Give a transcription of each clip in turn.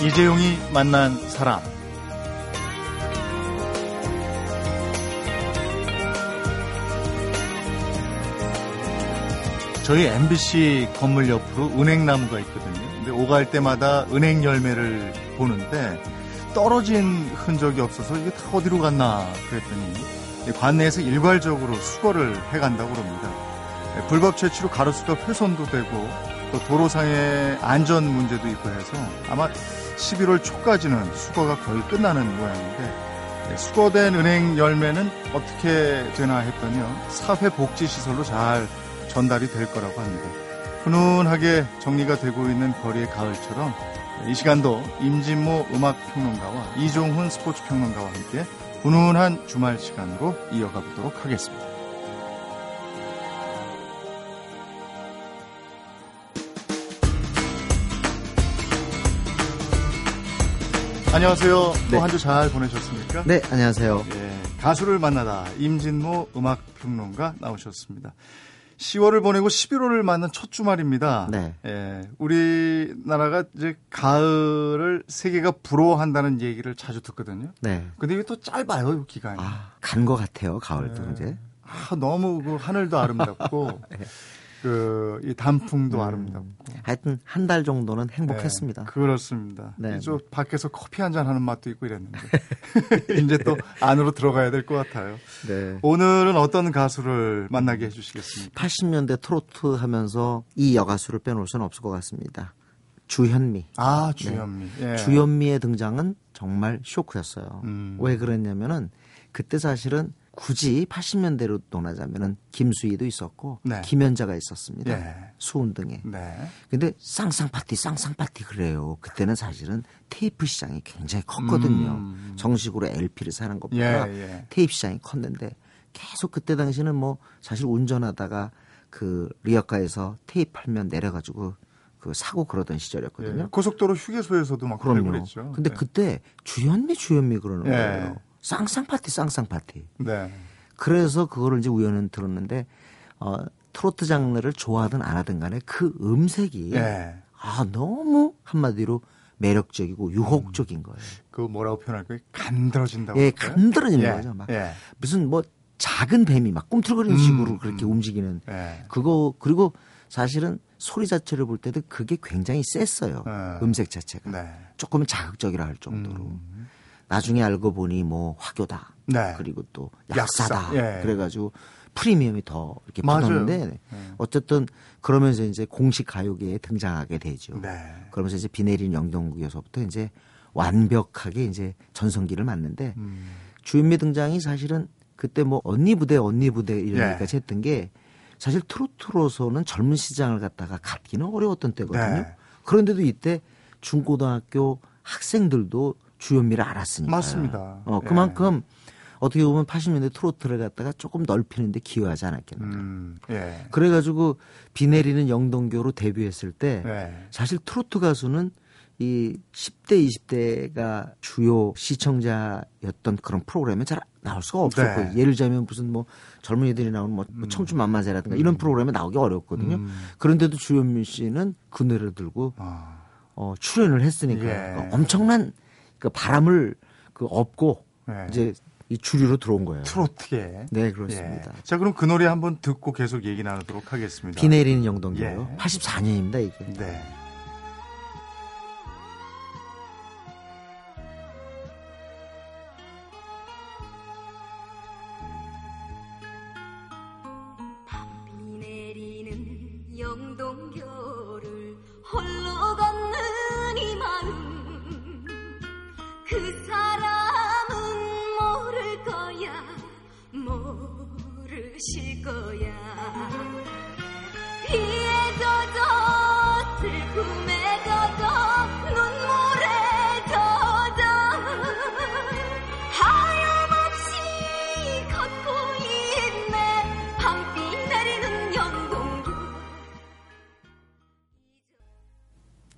이재용이 만난 사람. 저희 MBC 건물 옆으로 은행나무가 있거든요. 근데 오갈 때마다 은행 열매를 보는데 떨어진 흔적이 없어서 이게 다 어디로 갔나 그랬더니 관내에서 일괄적으로 수거를 해간다고 그럽니다. 불법 채취로 가로수가 훼손도 되고 또 도로상의 안전 문제도 있고 해서 아마 11월 초까지는 수거가 거의 끝나는 모양인데 수거된 은행 열매는 어떻게 되나 했더니요 사회복지시설로 잘 전달이 될 거라고 합니다. 훈훈하게 정리가 되고 있는 거리의 가을처럼 이 시간도 임진모 음악평론가와 이종훈 스포츠평론가와 함께 훈훈한 주말 시간으로 이어가 보도록 하겠습니다. 안녕하세요. 네. 또한 주 잘 보내셨습니까? 네, 안녕하세요. 예, 가수를 만나다 임진모 음악평론가 나오셨습니다. 10월을 보내고 11월을 맞는 첫 주말입니다. 네. 예, 우리나라가 이제 가을을 세계가 부러워한다는 얘기를 자주 듣거든요. 네. 근데 이게 또 짧아요, 이 기간이. 아, 간것 같아요, 가을도 네. 이제. 아, 너무 그 하늘도 아름답고, 네. 그, 이 단풍도 음. 아름답고. 하여튼 한 달 정도는 행복했습니다. 네, 그렇습니다. 네. 이제 밖에서 커피 한 잔 하는 맛도 있고 이랬는데. 이제 또 안으로 들어가야 될 것 같아요. 네. 오늘은 어떤 가수를 만나게 해주시겠습니까? 80년대 트로트 하면서 이 여가수를 빼놓을 수는 없을 것 같습니다. 주현미. 아, 주현미. 예. 네. 주현미의 등장은 정말 쇼크였어요. 음. 왜 그랬냐면은 그때 사실은 굳이 80년대로 논하자면은 김수희도 있었고 네. 김연자가 있었습니다. 예. 수은 등에. 네. 근데 쌍쌍 파티 쌍쌍 파티 그래요. 그때는 사실은 테이프 시장이 굉장히 컸거든요. 음. 정식으로 LP를 사는 것보다 예, 예. 테이프 시장이 컸는데 계속 그때 당시는 뭐 사실 운전하다가 그 리어카에서 테이프 팔면 내려가지고 그 사고 그러던 시절이었거든요. 예. 고속도로 휴게소에서도 막 그럼요. 그랬죠. 근데 네. 그때 주현미 주현미 그러는 예. 거예요. 쌍쌍 파티 쌍쌍 파티. 네. 그래서 그거를 이제 우연히 들었는데 어 트로트 장르를 좋아하든 안 하든 간에 그 음색이 예. 아 너무 한마디로 매력적이고 유혹적인 거예요. 그 뭐라고 표현할까요? 간드러진다고. 예, 그럴까요? 간드러지는 예. 거죠. 막 예. 무슨 뭐 작은 뱀이 막 꿈틀거리는 음, 식으로 그렇게 음. 움직이는 예. 그거 그리고 사실은 소리 자체를 볼 때도 그게 굉장히 셌어요. 예. 음색 자체가 네. 조금은 자극적이라 할 정도로. 음. 나중에 알고 보니 뭐 화교다. 네. 그리고 또 약사. 약사다. 예. 그래가지고 프리미엄이 더 이렇게. 붙었는데 예. 어쨌든 그러면서 이제 공식 가요계에 등장하게 되죠. 네. 그러면서 이제 비 내린 영동국에서부터 이제 완벽하게 이제 전성기를 맞는데 음. 주인미 등장이 사실은 그때 뭐 언니 부대 언니 부대 이런 예. 얘기까지 했던 게 사실 트로트로서는 젊은 시장을 갖다가 갖기는 어려웠던 때거든요. 네. 그런데도 이때 중고등학교 학생들도 주현미를 알았으니까. 맞습니다. 어, 예. 그만큼 어떻게 보면 80년대 트로트를 갖다가 조금 넓히는데 기여하지 않았겠나. 음. 예. 그래가지고 비 내리는 영동교로 데뷔했을 때 네. 사실 트로트 가수는 이 10대, 20대가 주요 시청자였던 그런 프로그램에 잘 나올 수가 없었고 네. 예를 들자면 무슨 뭐 젊은이들이 나오는 뭐, 뭐 청춘 만만세라든가 이런 프로그램에 나오기 어렵거든요. 음. 그런데도 주현미 씨는 그 노래를 들고 아. 어, 출연을 했으니까 예. 그 엄청난 그 바람을 그 업고 네. 이제 이 주류로 들어온 거예요. 트로트계. 네, 그렇습니다. 예. 자, 그럼 그 노래 한번 듣고 계속 얘기 나누도록 하겠습니다. 비 내리는 영동교요. 예. 84년입니다, 이게. 네.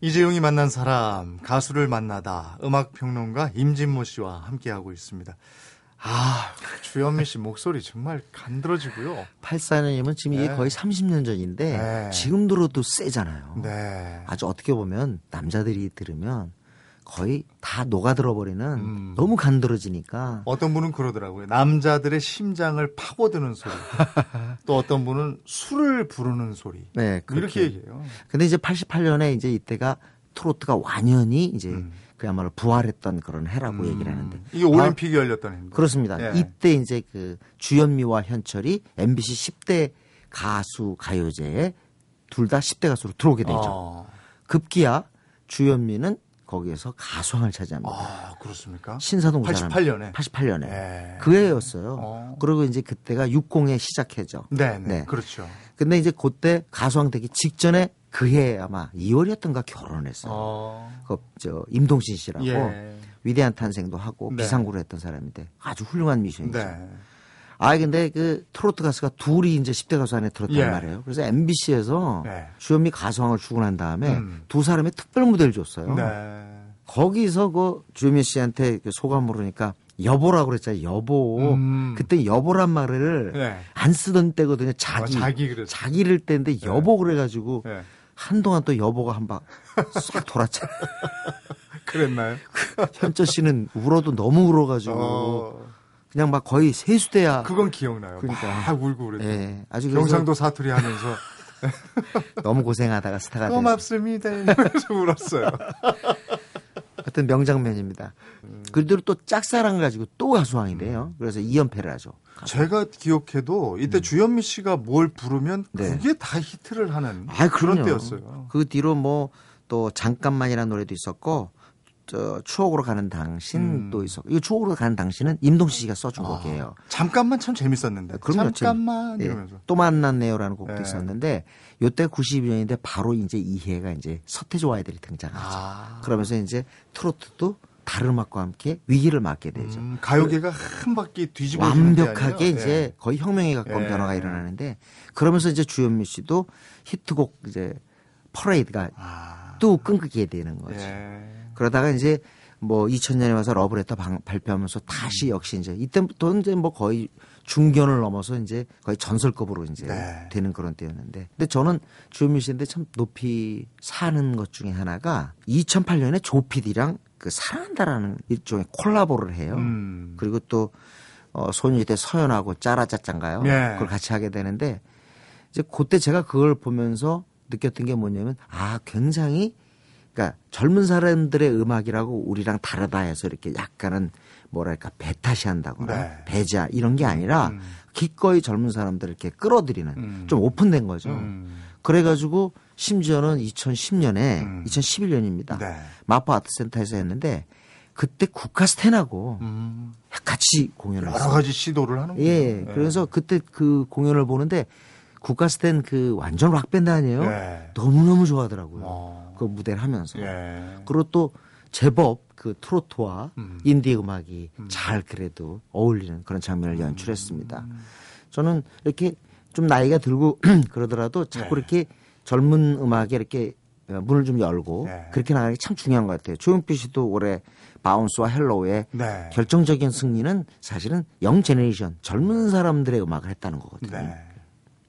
이재용이 만난 사람, 가수를 만나다, 음악평론가 임진모 씨와 함께하고 있습니다. 아, 주현미 씨 목소리 정말 간드러지고요. 84년이면 지금 이게 네. 거의 30년 전인데 네. 지금 들어도 세잖아요. 네. 아주 어떻게 보면 남자들이 들으면 거의 다 녹아들어 버리는 음. 너무 간드러지니까 어떤 분은 그러더라고요. 남자들의 심장을 파고드는 소리. 또 어떤 분은 술을 부르는 소리. 네, 이렇게 그렇게. 얘기해요. 근데 이제 88년에 이제 이때가 트로트가 완연히 이제 음. 그야말로 부활했던 그런 해라고 얘기를 하는데 이게 올림픽이 열렸던 해인데. 그렇습니다. 예. 이때 이제 그 주현미와 현철이 MBC 10대 가수 가요제에 둘 다 10대 가수로 들어오게 되죠. 어. 급기야 주현미는 거기에서 가수왕을 차지합니다. 아, 그렇습니까? 신사동 88년에. 88년에 예. 그 해였어요. 어. 그리고 이제 그때가 60에 시작해죠. 네, 네, 네. 그렇죠. 근데 이제 그때 가수왕 되기 직전에 그해 아마 2월이었던가 결혼했어요. 어. 그, 저, 임동신 씨라고 예. 위대한 탄생도 하고 네. 비상구를 했던 사람인데 아주 훌륭한 미션이죠. 네. 아 근데 그 트로트 가수가 둘이 이제 10대 가수 안에 들었단 예. 말이에요. 그래서 MBC에서 네. 주현미 가수왕을 주고 난 다음에 음. 두 사람의 특별 무대를 줬어요. 네. 거기서 그 주현미 씨한테 그 소감 물으니까 여보라고 그랬잖아요. 여보. 음. 그때 여보란 말을 네. 안 쓰던 때거든요. 자기. 아, 자기 그랬어요. 자기를 때인데 여보 그래가지고 네. 한동안 또 여보가 한 방 싹 돌았잖아요. 그랬나요? 현철 씨는 울어도 너무 울어가지고 어. 그냥 막 거의 세수대야. 그건 기억나요. 그러니까. 막 울고 그랬죠. 예, 아주 경상도 사투리 하면서 너무 고생하다가 스타가 된 고맙습니다 이러면서 울었어요. 어떤 명장면입니다. 음. 그대로 또 짝사랑을 가지고 또 가수왕이 돼요. 그래서 2연패를 하죠. 제가 기억해도 이때 주현미 씨가 뭘 부르면 음. 네. 그게 다 히트를 하는 아, 그런 그럼요. 때였어요. 그 뒤로 뭐 또 잠깐만이라는 노래도 있었고 저 추억으로 가는 당신도 음. 있었고 이거 추억으로 가는 당신은 임동시 씨가 써준 곡이에요. 잠깐만 참 재밌었는데. 그럼요, 잠깐만 예, 이러면서. 또 만났네요라는 곡도 네. 있었는데 요때 92년인데 바로 이제 이 해가 이제 서태조 아이들이 등장하죠. 아. 그러면서 이제 트로트도 다른 음악과 함께 위기를 맞게 되죠. 음, 가요계가 한 바퀴 뒤집어 완벽하게 이제 거의 혁명에 가까운 예. 변화가 일어나는데 그러면서 이제 주현미 씨도 히트곡 이제 퍼레이드가 아. 또 끊기게 되는 거죠. 예. 그러다가 이제 뭐 2000년에 와서 러브레터 방- 발표하면서 다시 역시 이제 이때부터 이제 뭐 거의 중견을 넘어서 이제 거의 전설급으로 이제 네. 되는 그런 때였는데 근데 저는 주현미 씨인데 참 높이 사는 것 중에 하나가 2008년에 조피디랑 그 사랑한다라는 일종의 콜라보를 해요. 음. 그리고 또 어, 소녀시대 서연하고 짜라짜짠가요? 예. 그걸 같이 하게 되는데 이제 그때 제가 그걸 보면서 느꼈던 게 뭐냐면 아 굉장히 그러니까 젊은 사람들의 음악이라고 우리랑 다르다 해서 이렇게 약간은 뭐랄까 배타시 한다거나 네. 배자 이런 게 아니라 음. 기꺼이 젊은 사람들을 이렇게 끌어들이는 음. 좀 오픈된 거죠. 음. 그래가지고 심지어는 2010년에 음. 2011년입니다. 네. 마포 아트센터에서 했는데 그때 국가스텐하고 음. 같이 공연을 여러 했어요. 가지 시도를 하는 예. 그래서 그때 그 공연을 보는데 국가스텐 그 완전 락 밴드 아니에요? 예. 너무 너무 좋아하더라고요. 어. 그 무대를 하면서. 예. 그리고 또 제법 그 트로트와 음. 인디 음악이 잘 그래도 어울리는 그런 장면을 음. 연출했습니다. 저는 이렇게 좀 나이가 들고 그러더라도 자꾸 네. 이렇게 젊은 음악에 이렇게 어, 문을 좀 열고 네. 그렇게 나가는 게 참 중요한 것 같아요. 조용필 씨도 올해 Bounce와 Hello의 네. 결정적인 승리는 사실은 young generation 젊은 사람들의 음악을 했다는 거거든요. 네.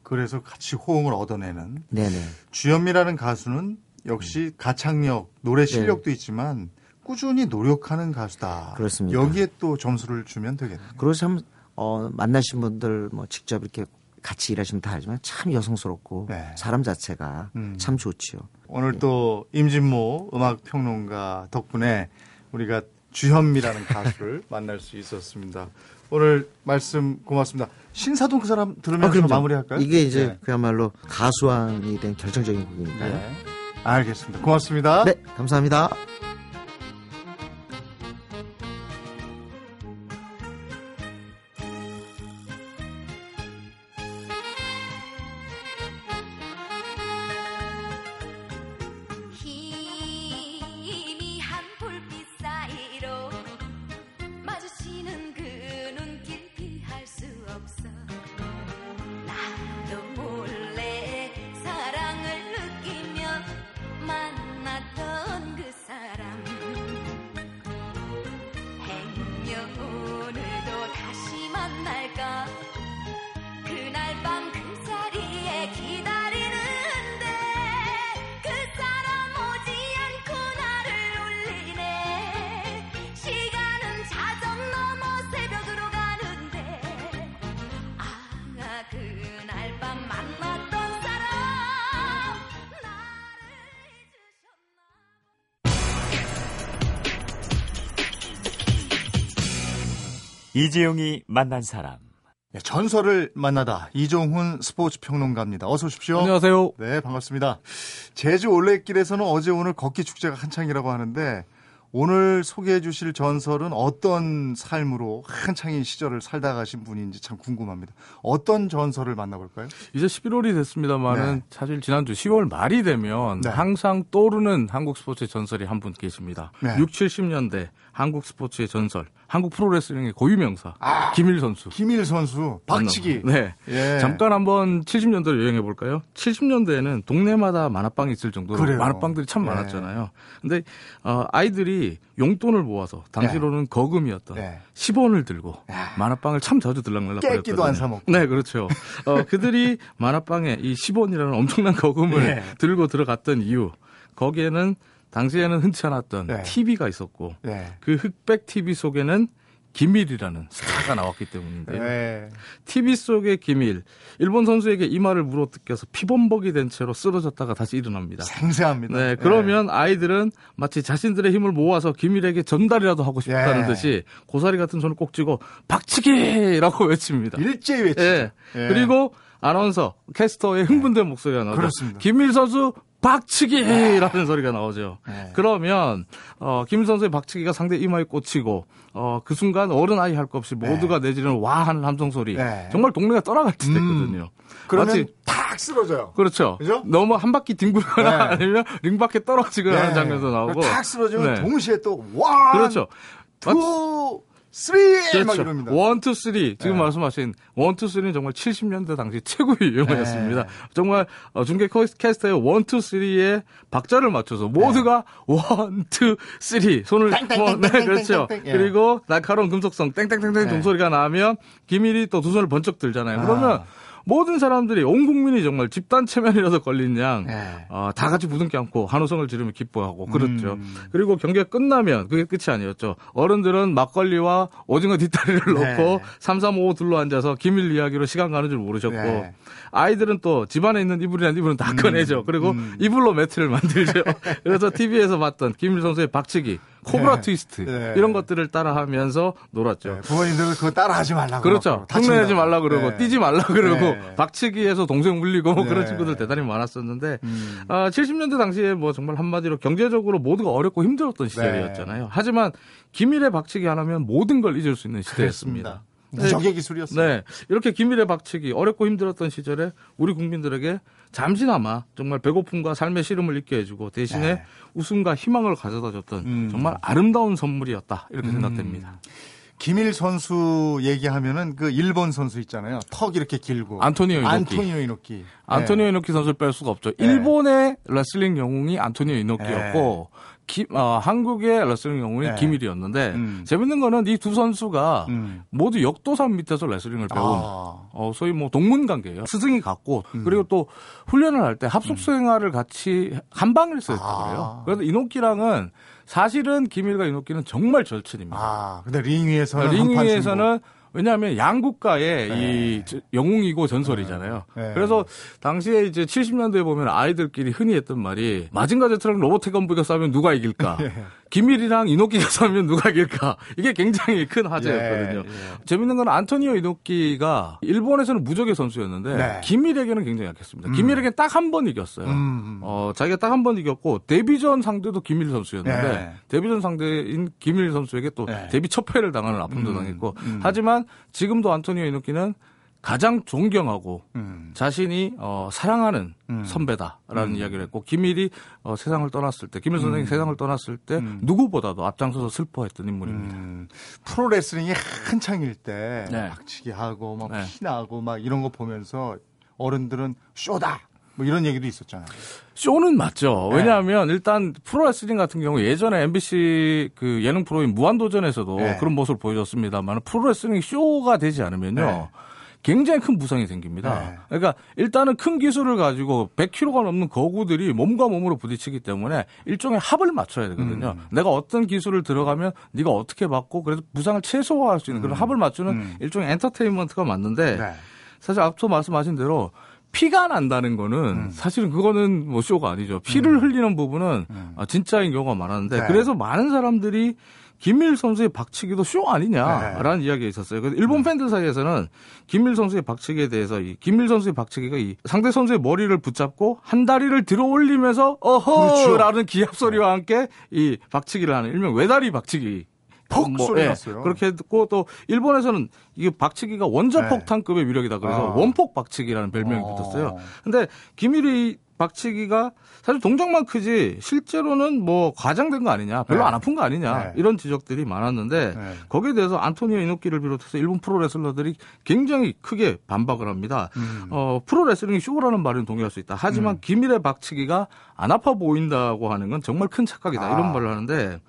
그래서 같이 호응을 얻어내는 네네. 주현미라는 가수는 역시 가창력, 노래 실력도 있지만 꾸준히 노력하는 가수다. 그렇습니다. 여기에 또 점수를 주면 되겠네요. 참 어, 만나신 분들 뭐 직접 이렇게 같이 일하시면 다 알지만 참 여성스럽고 네. 사람 자체가 음. 참 좋지요. 오늘 또 임진모 음악 평론가 덕분에 우리가 주현미라는 가수를 만날 수 있었습니다. 오늘 말씀 고맙습니다. 신사동 그 사람 들으면서 아. 마무리할까요? 이게 이제 네. 그야말로 가수왕이 된 결정적인 곡이니까요. 네. 알겠습니다. 고맙습니다. 네, 감사합니다. 이재용이 만난 사람. 네, 전설을 만나다 이종훈 스포츠 평론가입니다. 어서 오십시오. 안녕하세요. 네, 반갑습니다. 제주 올레길에서는 어제 오늘 걷기 축제가 한창이라고 하는데 오늘 소개해 주실 전설은 어떤 삶으로 한창인 시절을 살다 가신 분인지 참 궁금합니다. 어떤 전설을 만나볼까요? 이제 11월이 됐습니다만은 네. 사실 지난주 10월 말이 되면 네. 항상 떠오르는 한국 스포츠의 전설이 한 분 계십니다. 네. 6, 70년대 한국 스포츠의 전설, 한국 프로레슬링의 고유명사 아. 김일 선수. 김일 선수, 박치기. 네. 예. 잠깐 한번 70년대로 여행해 볼까요? 70년대에는 동네마다 만화방이 있을 정도로 그래요. 만화방들이 참 네. 많았잖아요. 근데 어, 아이들이 용돈을 모아서 당시로는 거금이었던 네. 10원을 들고 야. 만화방을 참 자주 들락날락 거렸거든요. 깨끼도 안 사 먹고. 네, 그렇죠. 어, 그들이 만화방에 이 10원이라는 엄청난 거금을 네. 들고 들어갔던 이유. 거기에는 당시에는 흔치 않았던 네. TV가 있었고 네. 그 흑백 TV 속에는 김일이라는 스타가 나왔기 때문인데요. 네. TV 속의 김일, 일본 선수에게 이마를 물어뜯겨서 피범벅이 된 채로 쓰러졌다가 다시 일어납니다. 생생합니다. 네, 그러면 아이들은 마치 자신들의 힘을 모아서 김일에게 전달이라도 하고 싶다는 예. 듯이 고사리 같은 손을 꼭 쥐고 박치기라고 외칩니다. 일제히 외치죠. 예. 예. 그리고 아나운서 캐스터의 흥분된 목소리가 나오죠. 그렇습니다. 김일 선수 박치기라는 소리가 나오죠. 네. 그러면 어, 김일 선수의 박치기가 상대 이마에 꽂히고 어, 그 순간 어른 아이 할 것 없이 모두가 내지르는 와 하는 함성 소리. 네. 정말 동네가 떠나갈 듯 했거든요. 그러면 마치 탁 쓰러져요. 그렇죠. 그죠? 너무 한 바퀴 뒹굴거나 네. 아니면 링 밖에 떨어지거나 하는 장면도 나오고. 탁 쓰러지면 네. 동시에 또 one, 그렇죠. two, three 막 그렇죠. 이럽니다. one, two, three. 지금 네. 말씀하신 one, two, three는 정말 70년대 당시 최고의 유행어였습니다. 네. 정말 어, 중계 캐스터의 one, two, three에 박자를 맞춰서 모두가 one, two, three 손을 뭐, 네, 그렇죠. 예. 그리고 날카로운 금속성 땡땡땡땡 네. 종소리가 나면 김일이 또 두 손을 번쩍 들잖아요. 그러면 아. 모든 사람들이 온 국민이 정말 집단 최면이라도 걸린 양, 네. 어, 다 같이 부둥켜 안고 환호성을 지르며 기뻐하고 그렇죠. 음. 그리고 경기가 끝나면 그게 끝이 아니었죠. 어른들은 막걸리와 오징어 뒷다리를 네. 놓고 삼삼오오 둘러 앉아서 김일 이야기로 시간 가는 줄 모르셨고 네. 아이들은 또 집안에 있는 이불이나 이불은 다 꺼내죠. 그리고 음. 이불로 매트를 만들죠. 그래서 TV에서 봤던 김일 선수의 박치기, 코브라 네. 트위스트 네. 이런 것들을 따라하면서 놀았죠. 네, 부모님들은 그거 따라 하지 말라고. 그렇죠. 다친다고. 말라 그러고 네. 뛰지 말라 그러고 네. 박치기에서 동생 물리고 뭐 네. 그런 친구들 대단히 많았었는데 음. 아, 70년대 당시에 뭐 정말 한마디로 경제적으로 모두가 어렵고 힘들었던 시절이었잖아요. 하지만 김일의 박치기 하나면 모든 걸 잊을 수 있는 시대였습니다. 무적의 기술이었어요. 네. 이렇게 김일의 박치기 어렵고 힘들었던 시절에 우리 국민들에게 잠시나마 정말 배고픔과 삶의 시름을 잊게 해주고 대신에 네. 웃음과 희망을 가져다 줬던 음. 정말 아름다운 선물이었다. 이렇게 생각됩니다. 김일 선수 얘기하면은 그 일본 선수 있잖아요. 턱 이렇게 길고. 안토니오 이노키. 안토니오 이노키. 안토니오 네. 이노키 선수를 뺄 수가 없죠. 네. 일본의 레슬링 영웅이 안토니오 이노키였고 기- 어, 한국의 레슬링 영웅이 네. 김일이었는데 음. 재밌는 거는 이 두 선수가 음. 모두 역도산 밑에서 레슬링을 배운 아. 어, 소위 뭐 동문 관계예요. 스승이 같고 음. 그리고 또 훈련을 할 때 합숙 생활을 같이 한 방을 썼다 아. 그래요. 그래서 이노키랑은 사실은 김일과 이노키는 정말 절친입니다. 아, 근데 링 위에서는 링 위에서는 왜냐하면 양국가의 네. 이 저- 영웅이고 전설이잖아요. 네. 그래서 당시에 이제 70년대에 보면 아이들끼리 흔히 했던 말이 마징가 제트랑 로봇 태권브이가 싸우면 누가 이길까? 예. 김일이랑 이노키가 싸우면 누가 이길까? 이게 굉장히 큰 화제였거든요. 예, 예. 재밌는 건 안토니오 이노키가 일본에서는 무적의 선수였는데 네. 김일에게는 굉장히 약했습니다. 김일에게는 딱 한 번 이겼어요. 음. 어, 자기가 딱 한 번 이겼고 데뷔전 상대도 김일 선수였는데 네. 데뷔전 상대인 김일 선수에게 또 네. 데뷔 첫 패를 당하는 아픔도 음, 당했고 음. 하지만 지금도 안토니오 이노키는 가장 존경하고 음. 자신이 어, 사랑하는 음. 선배다라는 이야기를 했고 김일이 어, 세상을 떠났을 때 김일 선생이 세상을 떠났을 때 음. 누구보다도 앞장서서 슬퍼했던 인물입니다. 음, 프로레슬링이 한창일 때 네. 박치기 하고 막 네. 피나고 막 이런 거 보면서 어른들은 쇼다 뭐 이런 얘기도 있었잖아요. 쇼는 맞죠. 네. 왜냐하면 일단 프로레슬링 같은 경우 예전에 MBC 그 예능 프로인 무한도전에서도 네. 그런 모습을 보여줬습니다만 프로레슬링 쇼가 되지 않으면요. 네. 굉장히 큰 부상이 생깁니다. 네. 그러니까 일단은 큰 기술을 가지고 100kg가 넘는 거구들이 몸과 몸으로 부딪히기 때문에 일종의 합을 맞춰야 되거든요. 음. 내가 어떤 기술을 들어가면 네가 어떻게 받고 그래서 부상을 최소화할 수 있는 그런 합을 맞추는 음. 일종의 엔터테인먼트가 맞는데 네. 사실 앞서 말씀하신 대로 피가 난다는 거는 음. 사실은 그거는 뭐 쇼가 아니죠. 피를 흘리는 부분은 음. 아, 진짜인 경우가 많았는데 네. 그래서 많은 사람들이 김일 선수의 박치기도 쇼 아니냐라는 이야기가 있었어요. 그래서 일본 팬들 사이에서는 김일 선수의 박치기에 대해서 이 김일 선수의 박치기가 이 상대 선수의 머리를 붙잡고 한 다리를 들어 올리면서 어허라는 기합 소리와 함께 이 박치기를 하는 일명 외다리 박치기. 퍽 소리 났어요. 예, 그렇게 듣고 또 일본에서는 이게 박치기가 원자 네. 폭탄급의 위력이다 그래서 아. 원폭 박치기라는 별명이 어. 붙었어요. 근데 김일이 박치기가 사실 동작만 크지 실제로는 뭐 과장된 거 아니냐, 별로 네. 안 아픈 거 아니냐 네. 이런 지적들이 많았는데 네. 거기에 대해서 안토니오 이노키를 비롯해서 일본 프로레슬러들이 굉장히 크게 반박을 합니다. 음. 어, 프로레슬링이 쇼라는 말은 동의할 수 있다. 하지만 김일의 박치기가 안 아파 보인다고 하는 건 정말 큰 착각이다. 아. 이런 말을 하는데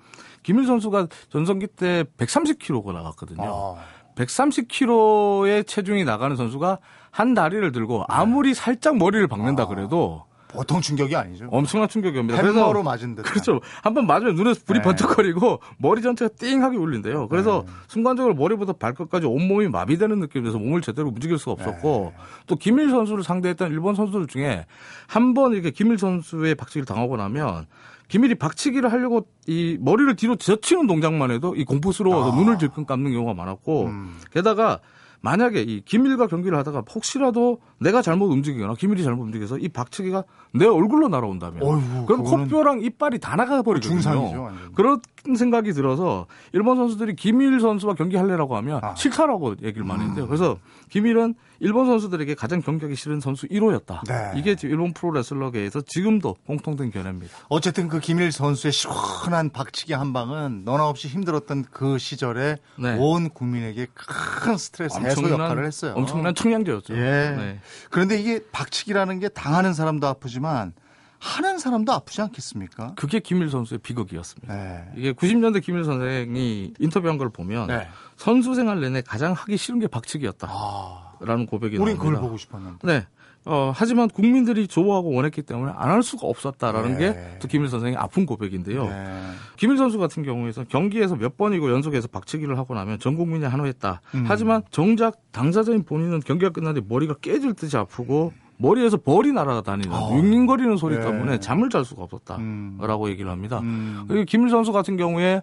김일 선수가 전성기 때 130kg가 나갔거든요. 아. 130kg의 체중이 나가는 선수가 한 다리를 들고 아무리 살짝 머리를 박는다 그래도 보통 충격이 아니죠. 엄청난 충격이 옵니다. 햄머로 맞은 듯. 그렇죠. 한 번 맞으면 눈에서 불이 네. 번쩍거리고 머리 전체가 띵하게 울린대요. 그래서 네. 순간적으로 머리부터 발끝까지 온몸이 마비되는 느낌이 들어서 몸을 제대로 움직일 수가 없었고 네. 또 김일 선수를 상대했던 일본 선수들 중에 한 번 이렇게 김일 선수의 박치기를 당하고 나면 김일이 박치기를 하려고 이 머리를 뒤로 젖히는 동작만 해도 이 공포스러워서 아. 눈을 질끈 감는 경우가 많았고 음. 게다가 만약에 이 김일과 경기를 하다가 혹시라도 내가 잘못 움직이거나 김일이 잘못 움직여서 이 박치기가 내 얼굴로 날아온다면 어이구, 그럼 코뼈랑 이빨이 다 나가 버리거든요. 중상이죠, 완전. 그런 생각이 들어서 일본 선수들이 김일 선수와 경기할래라고 하면 아. 음. 싫다라고 얘기를 많이 했는데요. 그래서 김일은 일본 선수들에게 가장 경기하기 싫은 선수 1호였다. 네. 이게 일본 프로레슬러계에서 지금도 공통된 견해입니다. 어쨌든 그 김일 선수의 시원한 박치기 한 방은 너나 없이 힘들었던 그 시절에 네. 온 국민에게 큰 스트레스 해소 역할을 했어요. 엄청난 청량제였죠. 예. 네. 그런데 이게 박치기라는 게 당하는 사람도 아프지만 하는 사람도 아프지 않겠습니까? 그게 김일 선수의 비극이었습니다. 네. 이게 90년대 김일 선생이 인터뷰한 걸 보면 네. 선수 생활 내내 가장 하기 싫은 게 박치기였다라는 아, 고백이 우린 나옵니다. 그걸 보고 싶었는데. 네. 어, 하지만 국민들이 좋아하고 원했기 때문에 안 할 수가 없었다라는 네. 게또 김일 선생의 아픈 고백인데요. 네. 김일 선수 같은 경우에는 경기에서 몇 번이고 연속해서 박치기를 하고 나면 전 국민이 한호했다. 음. 하지만 정작 당사자인 본인은 경기가 끝났는데 머리가 깨질 듯이 아프고 머리에서 벌이 날아다니는 어. 윙윙거리는 소리 네. 때문에 잠을 잘 수가 음. 없었다라고 얘기를 합니다. 음. 그리고 김일 선수 같은 경우에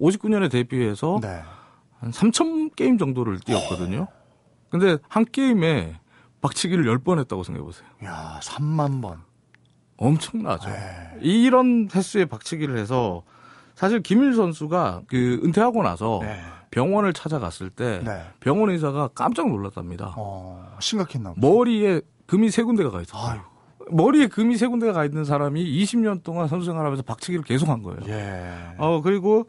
59년에 데뷔해서 네. 한 3천 게임 정도를 뛰었거든요. 근데 한 게임에 박치기를 10번 했다고 생각해 보세요. 야, 3만 번. 엄청나죠. 네. 이런 횟수의 박치기를 해서 사실 김일 선수가 그 은퇴하고 나서 네. 병원을 찾아갔을 때 네. 병원 의사가 깜짝 놀랐답니다. 어, 심각했나 보다. 머리에 금이 세 군데가 가 있었어요. 아유. 머리에 금이 세 군데가 가 있는 사람이 20년 동안 선수 생활하면서 박치기를 계속한 거예요. 예. 어 그리고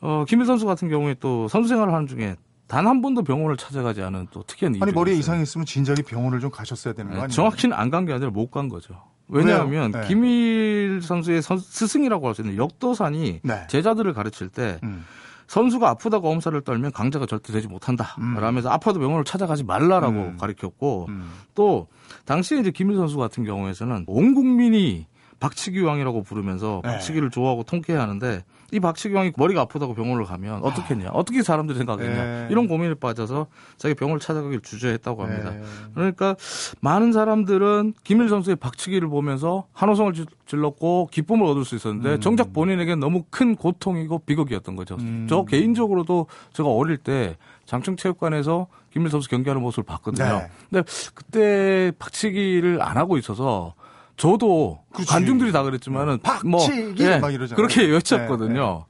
어 김일 선수 같은 경우에 또 선수 생활을 하는 중에 단 한 번도 병원을 찾아가지 않은 또 특이한 아니 머리에 있어요. 이상이 있으면 진작에 병원을 좀 가셨어야 되는 거 네, 아니에요? 정확히는 안 간 게 아니라 못 간 거죠. 왜냐하면? 네. 김일 선수의 선- 스승이라고 할 수 있는 역도산이 네. 제자들을 가르칠 때 음. 선수가 아프다고 엄살을 떨면 강자가 절대 되지 못한다. 음. 라면서 아파도 병원을 찾아가지 말라라고 음. 가르쳤고 음. 또 당시에 이제 김일 선수 같은 경우에서는 온 국민이 박치기 왕이라고 부르면서 네. 박치기를 좋아하고 통쾌해하는데 이 박치기 왕이 머리가 아프다고 병원을 가면 어떻겠냐? 어떻게 사람들이 생각하겠냐? 네. 이런 고민에 빠져서 자기 병원을 찾아가길 주저했다고 합니다. 네. 그러니까 많은 사람들은 김일 선수의 박치기를 보면서 한호성을 질- 질렀고 기쁨을 얻을 수 있었는데 음. 정작 본인에겐 너무 큰 고통이고 비극이었던 거죠. 음. 저 개인적으로도 제가 어릴 때 장충체육관에서 김일 선수 경기하는 모습을 봤거든요. 네. 근데 그때 박치기를 안 하고 있어서 저도 그치. 관중들이 다 그랬지만은 뭐 박치기 막 이러잖아요. 그렇게 네, 외쳤거든요.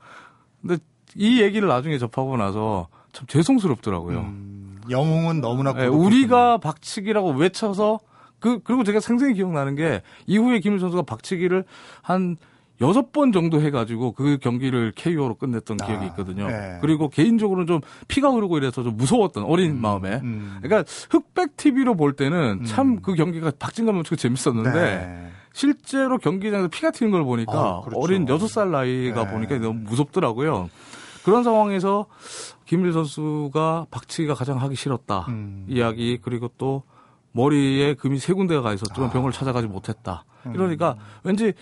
근데 이 얘기를 나중에 접하고 나서 참 죄송스럽더라고요. 음, 영웅은 너무나 예, 고독했군요. 우리가 박치기라고 외쳐서 그 그리고 제가 생생히 기억나는 게 이후에 김일 선수가 박치기를 한 여섯 번 정도 해가지고 그 경기를 KO로 끝냈던 아, 기억이 있거든요. 네. 그리고 개인적으로는 좀 피가 흐르고 이래서 좀 무서웠던 어린 마음에. 음. 그러니까 흑백 TV로 볼 때는 참그 경기가 박진감 넘치고 재밌었는데 네. 실제로 경기장에서 피가 튀는 걸 보니까 아, 그렇죠. 어린 여섯 살 나이가 네. 보니까 너무 무섭더라고요. 그런 상황에서 김일 선수가 박치기가 가장 하기 싫었다 음. 이야기 그리고 또 머리에 금이 세 군데가 가 있었지만 아. 병원을 찾아가지 못했다. 음. 이러니까 왠지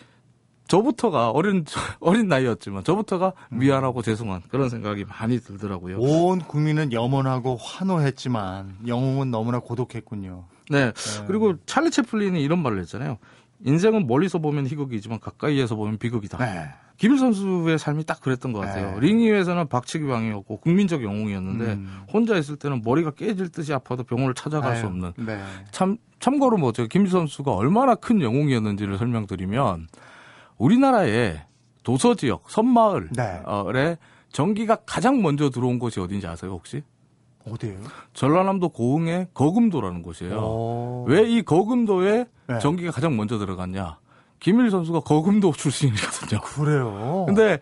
저부터가 어린 어린 나이였지만 저부터가 음. 미안하고 죄송한 그런 생각이 많이 들더라고요. 온 국민은 염원하고 환호했지만 영웅은 너무나 고독했군요. 네. 그리고 찰리 채플린이 이런 말을 했잖아요. 인생은 멀리서 보면 희극이지만 가까이에서 보면 비극이다. 네. 김일 선수의 삶이 딱 그랬던 것 같아요. 네. 링 위에서는 박치기 왕이었고 국민적 영웅이었는데 음. 혼자 있을 때는 머리가 깨질 듯이 아파도 병원을 찾아갈 수 아유, 없는 네. 참 참고로 뭐 제가 김일 선수가 얼마나 큰 영웅이었는지를 설명드리면 우리나라의 도서 지역 섬마을에 네. 전기가 가장 먼저 들어온 곳이 어딘지 아세요 혹시? 어디예요? 전라남도 고흥의 거금도라는 곳이에요. 오. 왜이 거금도에 네. 전기가 가장 먼저 들어갔냐? 김일 선수가 거금도 출신이거든요. 그래요. 근데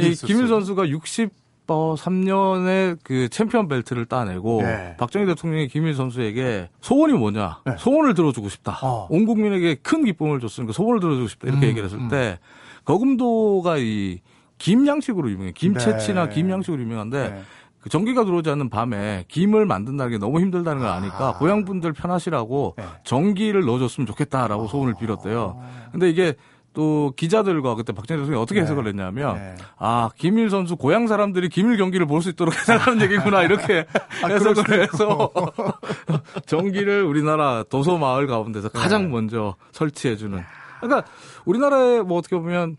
이. 김일 선수가 60 어, 3년에 그 챔피언 벨트를 따내고 네. 박정희 대통령이 김일 선수에게 소원이 뭐냐? 네. 소원을 들어주고 싶다. 어. 온 국민에게 큰 기쁨을 줬으니까 소원을 들어주고 싶다. 이렇게 음, 얘기를 했을 음. 때 거금도가 이 김양식으로 유명해. 김채치나 네. 김양식으로 유명한데 네. 그 전기가 들어오지 않는 밤에 김을 만든다는 게 너무 힘들다는 걸 아니까 아. 고향 분들 편하시라고 네. 전기를 넣어줬으면 좋겠다라고 소원을 빌었대요. 근데 이게 또 기자들과 그때 박정희 대통령이 어떻게 네. 해석을 했냐면 네. 아 김일 선수 고향 사람들이 김일 경기를 볼 수 있도록 해달라는 얘기구나 이렇게 아, 해석을 해서 전기를 우리나라 도서 마을 가운데서 네. 가장 먼저 설치해주는 그러니까 우리나라에 뭐 어떻게 보면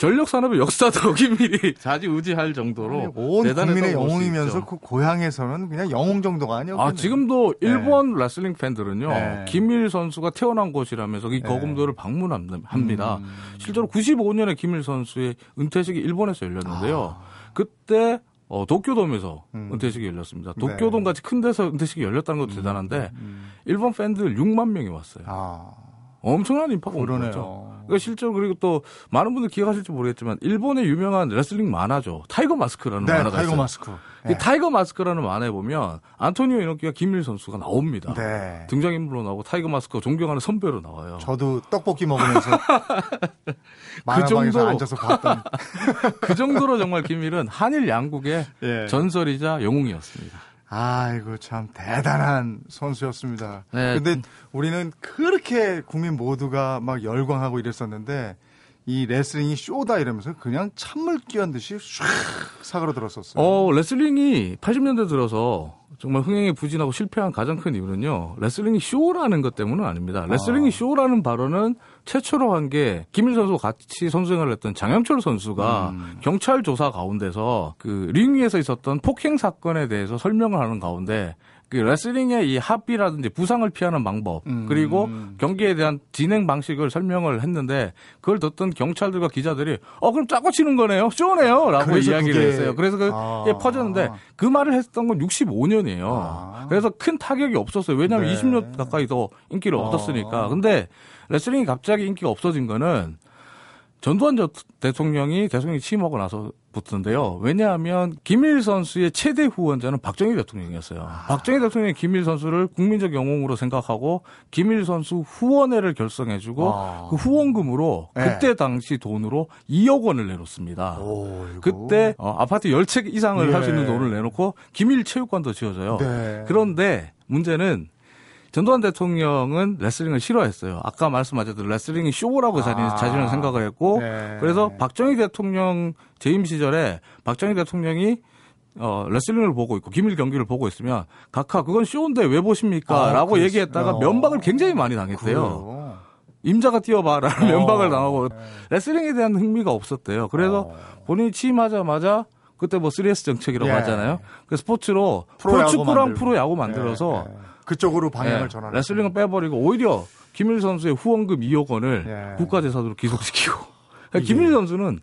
전력 산업의 역사도 김일이 자지우지할 정도로 온 국민의 영웅이면서. 그 고향에서는 그냥 영웅 정도가 아니었거든요. 아, 지금도 일본 레슬링 팬들은요, 네. 김일 선수가 태어난 곳이라면서 이 거금도를 방문합니다. 음. 실제로 95년에 김일 선수의 은퇴식이 일본에서 열렸는데요. 아. 그때 어, 도쿄돔에서 음. 은퇴식이 열렸습니다. 네. 도쿄돔 같이 큰 데서 은퇴식이 열렸다는 것도 대단한데, 일본 팬들 6만 명이 왔어요. 음. 아, 엄청난 인파가 온 그러네요. 그러니까 실제로 그리고 또 많은 분들 기억하실지 모르겠지만 일본의 유명한 레슬링 만화죠. 타이거 마스크라는 네, 만화가 타이거 있어요. 마스크. 이 네. 타이거 마스크라는 만화에 보면 안토니오 이노키가 김일 선수가 나옵니다. 네. 등장인물로 나오고 타이거 마스크가 존경하는 선배로 나와요. 저도 떡볶이 먹으면서 그 정도로. 앉아서 봤던. 그 정도로 정말 김일은 한일 양국의 예. 전설이자 영웅이었습니다. 아이고 참 대단한 선수였습니다. 네. 근데 우리는 그렇게 국민 모두가 막 열광하고 이랬었는데 이 레슬링이 쇼다 이러면서 그냥 찬물 끼얹 듯이 슉 사그러들었었어요. 어, 레슬링이 80년대 들어서 정말 흥행에 부진하고 실패한 가장 큰 이유는요. 레슬링이 쇼라는 것 때문은 아닙니다. 레슬링이 아. 쇼라는 발언은 최초로 한 게 김일 선수와 같이 선수 생활을 했던 장영철 선수가 음. 경찰 조사 가운데서 그 링 위에서 있었던 폭행 사건에 대해서 설명을 하는 가운데 그 레슬링의 이 합의라든지 부상을 피하는 방법 음. 그리고 경기에 대한 진행 방식을 설명을 했는데 그걸 듣던 경찰들과 기자들이 어 그럼 짜고 치는 거네요 쇼네요라고 이야기를 그게- 했어요. 그래서 그 아. 게 퍼졌는데 그 말을 했던 건 65년이에요. 아. 그래서 큰 타격이 없었어요. 왜냐하면 네. 20년 가까이 더 인기를 아. 얻었으니까. 근데 레슬링이 갑자기 인기가 없어진 거는 전두환 전 대통령이 대통령이 취임하고 나서 부터인데요. 왜냐하면 김일 선수의 최대 후원자는 박정희 대통령이었어요. 아. 박정희 대통령이 김일 선수를 국민적 영웅으로 생각하고 김일 선수 후원회를 결성해주고 아. 그 후원금으로 네. 그때 당시 돈으로 2억 원을 내놓습니다. 오. 그때 어, 아파트 10채 이상을 예. 할수 있는 돈을 내놓고 김일 체육관도 지어져요. 네. 그런데 문제는 전두환 대통령은 레슬링을 싫어했어요. 아까 말씀하셨던 레슬링이 쇼라고 아. 자신은 생각을 했고 네. 그래서 박정희 대통령 재임 시절에 박정희 대통령이 어, 레슬링을 보고 있고 김일 경기를 보고 있으면 각하 그건 쇼인데 왜 보십니까? 아, 라고 그랬어요. 얘기했다가 어. 면박을 굉장히 많이 당했대요. 그래요? 임자가 뛰어봐라는 어. 면박을 당하고 레슬링에 대한 흥미가 없었대요. 그래서 어. 본인이 취임하자마자 그때 뭐 3S 정책이라고 예. 하잖아요. 그 스포츠로 프로축구랑. 프로야구 만들어서 예, 예. 그쪽으로 방향을 예, 전환. 레슬링을 빼버리고 오히려 김일 선수의 후원금 2억 원을 예. 국가재산으로 귀속시키고 그러니까 김일 선수는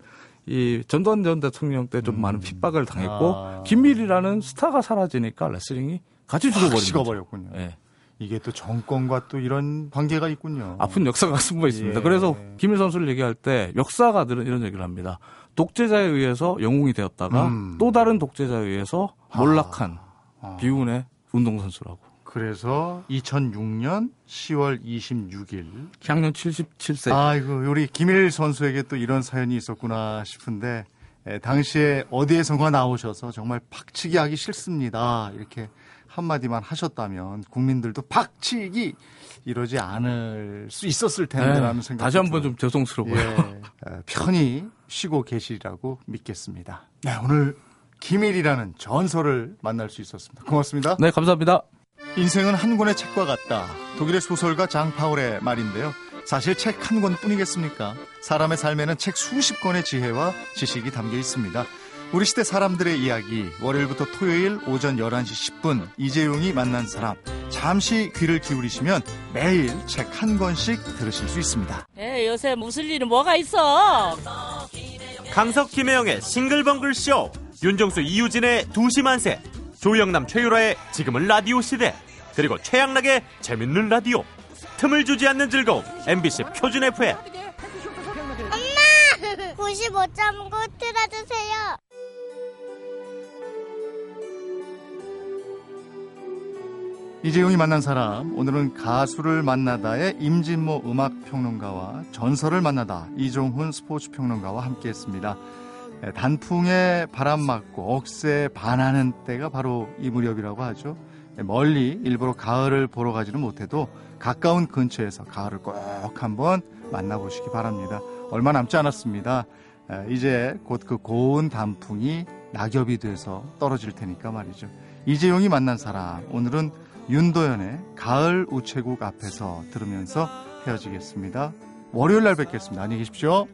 이 전두환 전 대통령 때 좀 많은 핍박을 당했고 음. 아. 김일이라는 스타가 사라지니까 레슬링이 같이 죽어버린 거죠. 식어버렸군요. 예. 이게 또 정권과 또 이런 관계가 있군요. 아픈 역사가 숨어 있습니다. 예. 그래서 김일 선수를 얘기할 때 역사가들은 이런 얘기를 합니다. 독재자에 의해서 영웅이 되었다가 음. 또 다른 독재자에 의해서 몰락한 아. 비운의 운동선수라고. 그래서 2006년 10월 26일. 향년 77세. 아이고, 우리 김일 선수에게 또 이런 사연이 있었구나 싶은데, 에, 당시에 어디에선가 나오셔서 정말 박치기 하기 싫습니다. 이렇게 한마디만 하셨다면 국민들도 박치기 이러지 않을 수 있었을 텐데라는 생각. 네. 다시 한번 좀 죄송스러워요. 예, 어, 편히 쉬고 계시리라고 믿겠습니다. 네, 오늘 김일이라는 전설을 만날 수 있었습니다. 고맙습니다. 네, 감사합니다. 인생은 한 권의 책과 같다. 독일의 소설가 장 파울의 말인데요. 사실 책 한 권뿐이겠습니까? 사람의 삶에는 책 수십 권의 지혜와 지식이 담겨 있습니다. 우리 시대 사람들의 이야기 월요일부터 토요일 오전 11시 10분 이재용이 만난 사람 잠시 귀를 기울이시면 매일 책 한 권씩 들으실 수 있습니다. 에 요새 무슨 일이 뭐가 있어? 강석 김혜영의 싱글벙글 쇼, 윤정수 이유진의 두시만세, 조영남 최유라의 지금은 라디오 시대, 그리고 최양락의 재밌는 라디오. 틈을 주지 않는 즐거움 MBC 표준 FM. 95.9 틀어주세요. 이재용이 만난 사람 오늘은 가수를 만나다의 임진모 음악평론가와 전설을 만나다 이종훈 스포츠평론가와 함께했습니다. 예, 단풍에 바람 맞고 억새 반하는 때가 바로 이 무렵이라고 하죠. 예, 멀리 일부러 가을을 보러 가지는 못해도 가까운 근처에서 가을을 꼭 한번 만나보시기 바랍니다. 얼마 남지 않았습니다. 예, 이제 곧 그 고운 단풍이 낙엽이 돼서 떨어질 테니까 말이죠. 이재용이 만난 사람 오늘은 윤도현의 가을 우체국 앞에서 들으면서 헤어지겠습니다. 월요일 날 뵙겠습니다. 안녕히 계십시오.